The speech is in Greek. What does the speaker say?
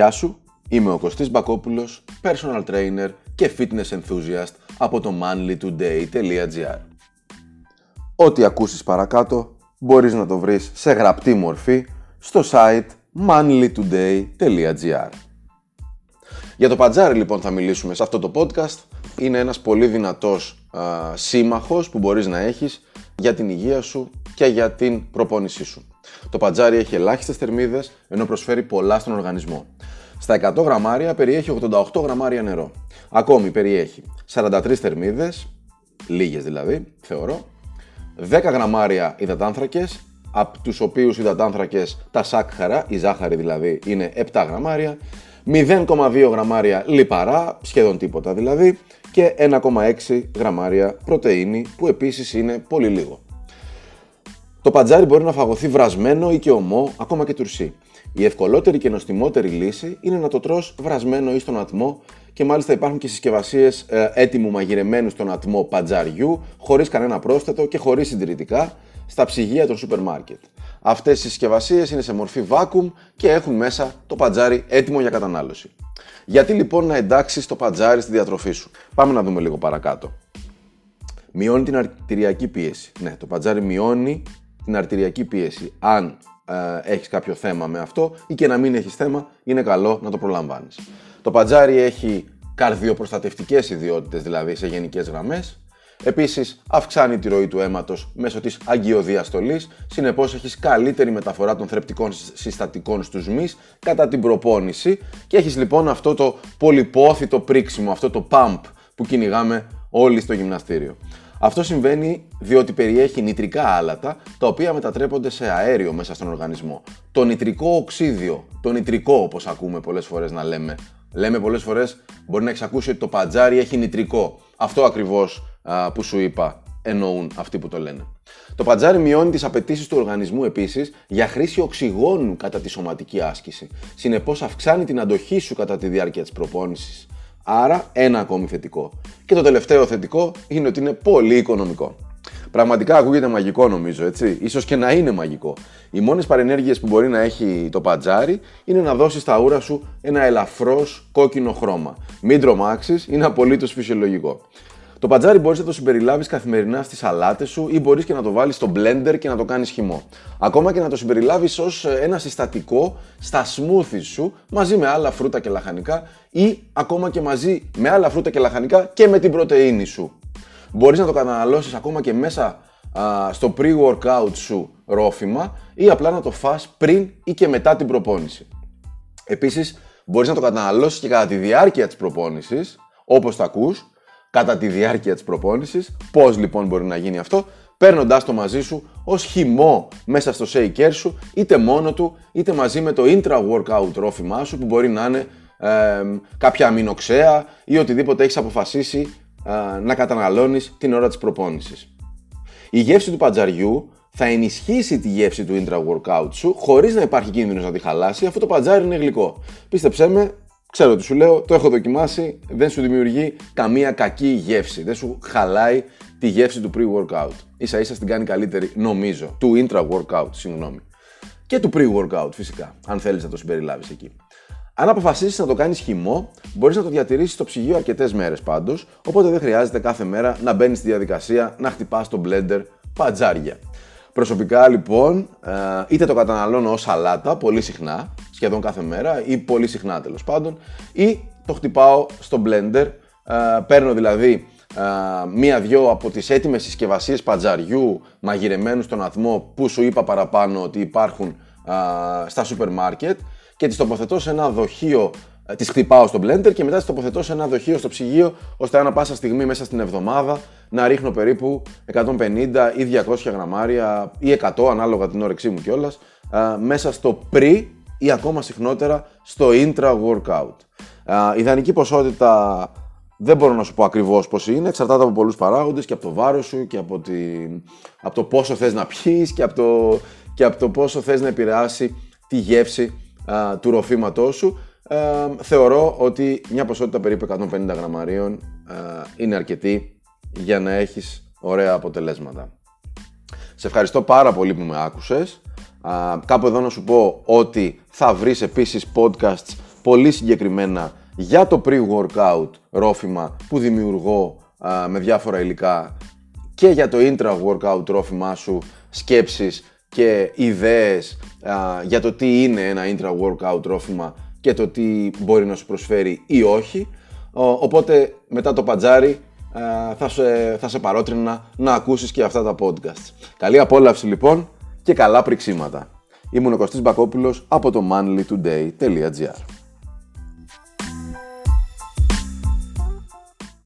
Γεια σου, είμαι ο Κωστής Μπακόπουλος, personal trainer και fitness enthusiast από το manlytoday.gr Ό,τι ακούσεις παρακάτω μπορείς να το βρεις σε γραπτή μορφή στο site manlytoday.gr Για το πατζάρι λοιπόν θα μιλήσουμε σε αυτό το podcast. Είναι ένας πολύ δυνατός α, σύμμαχος που μπορείς να έχεις για την υγεία σου και για την προπόνησή σου. Το πατζάρι έχει ελάχιστες θερμίδες ενώ προσφέρει πολλά στον οργανισμό. Στα 100 γραμμάρια περιέχει 88 γραμμάρια νερό. Ακόμη περιέχει 43 θερμίδες, λίγες δηλαδή, θεωρώ, 10 γραμμάρια υδατάνθρακες, από τους οποίους υδατάνθρακες τα σάκχαρα, η ζάχαρη δηλαδή, είναι 7 γραμμάρια, 0,2 γραμμάρια λιπαρά, σχεδόν τίποτα δηλαδή, και 1,6 γραμμάρια πρωτεΐνη που επίσης είναι πολύ λίγο. Το πατζάρι μπορεί να φαγωθεί βρασμένο ή και ομό, ακόμα και τουρσί. Η ευκολότερη και νοστιμότερη λύση είναι να το τρως βρασμένο ή στον ατμό και μάλιστα υπάρχουν και συσκευασίες ε, έτοιμου μαγειρεμένου στον ατμό πατζαριού, χωρίς κανένα πρόσθετο και χωρίς συντηρητικά, στα ψυγεία των σούπερ μάρκετ. Αυτές οι συσκευασίες είναι σε μορφή vacuum και έχουν μέσα το πατζάρι έτοιμο για κατανάλωση. Γιατί λοιπόν να εντάξεις το πατζάρι στη διατροφή σου; Πάμε να δούμε λίγο παρακάτω. Μειώνει την αρτηριακή πίεση. Ναι, το πατζάρι μειώνει την αρτηριακή πίεση. Αν ε, έχεις κάποιο θέμα με αυτό ή και να μην έχεις θέμα, είναι καλό να το προλαμβάνεις. Το πατζάρι έχει καρδιοπροστατευτικές ιδιότητες, δηλαδή σε γενικές γραμμές. Επίσης, αυξάνει τη ροή του αίματος μέσω της αγκιοδιαστολής, συνεπώς έχεις καλύτερη μεταφορά των θρεπτικών συστατικών στους μυς κατά την προπόνηση και έχεις λοιπόν αυτό το πολυπόθητο πρίξιμο, αυτό το pump που κυνηγάμε όλοι στο γυμναστήριο. Αυτό συμβαίνει διότι περιέχει νητρικά άλατα, τα οποία μετατρέπονται σε αέριο μέσα στον οργανισμό. Το νητρικό οξύδιο, το νητρικό όπως ακούμε πολλές φορές να λέμε. Λέμε πολλές φορές, μπορεί να εξακούσει ότι το πατζάρι έχει νητρικό. Αυτό ακριβώς που σου είπα εννοούν αυτοί που το λένε. Το πατζάρι μειώνει τις απαιτήσεις του οργανισμού επίσης για χρήση οξυγόνου κατά τη σωματική άσκηση. Συνεπώς αυξάνει την αντοχή σου κατά τη διάρκεια της προπόνησης. Άρα ένα ακόμη θετικό. Και το τελευταίο θετικό είναι ότι είναι πολύ οικονομικό. Πραγματικά ακούγεται μαγικό νομίζω, έτσι. Ίσως και να είναι μαγικό. Οι μόνες παρενέργειες που μπορεί να έχει το πατζάρι είναι να δώσεις στα ούρα σου ένα ελαφρώς κόκκινο χρώμα. Μην τρομάξεις, είναι απολύτως φυσιολογικό. Το πατζάρι μπορείς να το συμπεριλάβεις καθημερινά στις σαλάτες σου ή μπορείς και να το βάλεις στο blender και να το κάνεις χυμό. Ακόμα και να το συμπεριλάβεις ως ένα συστατικό στα smoothies σου μαζί με άλλα φρούτα και λαχανικά ή ακόμα και μαζί με άλλα φρούτα και λαχανικά και με την πρωτενη σου. Μπορείς να το καταναλώσεις ακόμα και μέσα α, στο pre-workout σου ρόφημα ή απλά να το φας πριν ή και μετά την προπόνηση. Επίσης, μπορείς να το καταναλώσεις και κατά τη διάρκεια της προπόνησης, όπως το ακούς, κατά τη διάρκεια της προπόνησης. Πώς λοιπόν μπορεί να γίνει αυτό, παίρνοντάς το μαζί σου ως χυμό μέσα στο shaker σου, είτε μόνο του, είτε μαζί με το intra-workout ρόφημά σου που μπορεί να είναι ε, κάποια αμινοξέα ή οτιδήποτε έχεις αποφασίσει να καταναλώνεις την ώρα της προπόνησης. Η γεύση του πατζαριού θα ενισχύσει τη γεύση του intra-workout σου χωρίς να υπάρχει κίνδυνος να τη χαλάσει αφού το πατζάρι είναι γλυκό. Πίστεψέ με, Ξέρω τι σου λέω, το έχω δοκιμάσει, δεν σου δημιουργεί καμία κακή γεύση. Δεν σου χαλάει τη γεύση του pre-workout. Ίσα ίσα την κάνει καλύτερη, νομίζω, του intra-workout, συγγνώμη. Και του pre-workout φυσικά, αν θέλεις να το συμπεριλάβεις εκεί. Αν αποφασίσεις να το κάνεις χυμό, μπορείς να το διατηρήσεις στο ψυγείο αρκετές μέρες πάντως, οπότε δεν χρειάζεται κάθε μέρα να μπαίνεις στη διαδικασία να χτυπάς το blender πατζάρια. Προσωπικά λοιπόν, ε, είτε το καταναλώνω ως σαλάτα πολύ συχνά, σχεδόν κάθε μέρα ή πολύ συχνά τέλος πάντων, ή το χτυπάω στο blender, ε, παίρνω δηλαδή ε, μία-δυο από τις έτοιμες συσκευασίες πατζαριού μαγειρεμένους στον αθμό που σου είπα παραπάνω ότι υπάρχουν στα σούπερ μάρκετ και τις τοποθετώ σε ένα δοχείο ε, τις χτυπάω στο blender και μετά τις τοποθετώ σε ένα δοχείο στο ψυγείο ώστε ανά πάσα στιγμή μέσα στην εβδομάδα να ρίχνω περίπου 150 ή 200 γραμμάρια ή 100 ανάλογα την όρεξή μου κιόλας μέσα στο pre ή ακόμα συχνότερα στο intra workout. Η ιδανική ποσότητα δεν μπορώ να σου πω ακριβώς πώς είναι, εξαρτάται από πολλούς παράγοντες και από το βάρος σου και από, τη... από το πόσο θες να πιείς και από το, και από το πόσο θες να επηρεάσει τη γεύση του ροφήματός σου θεωρώ ότι μια ποσότητα περίπου 150 γραμμαρίων είναι αρκετή για να έχεις ωραία αποτελέσματα. Σε ευχαριστώ πάρα πολύ που με άκουσες. Κάπου εδώ να σου πω ότι θα βρεις επίσης podcasts πολύ συγκεκριμένα για το pre-workout ρόφημα που δημιουργώ με διάφορα υλικά και για το intra-workout ρόφημά σου, σκέψεις και ιδέες για το τι είναι ένα intra-workout ρόφημα και το τι μπορεί να σου προσφέρει ή όχι. οπότε μετά το πατζάρι θα σε, θα σε παρότρινα να ακούσεις και αυτά τα podcast. Καλή απόλαυση λοιπόν και καλά πριξίματα. Ήμουν ο Κωστής Μπακόπουλος από το manlytoday.gr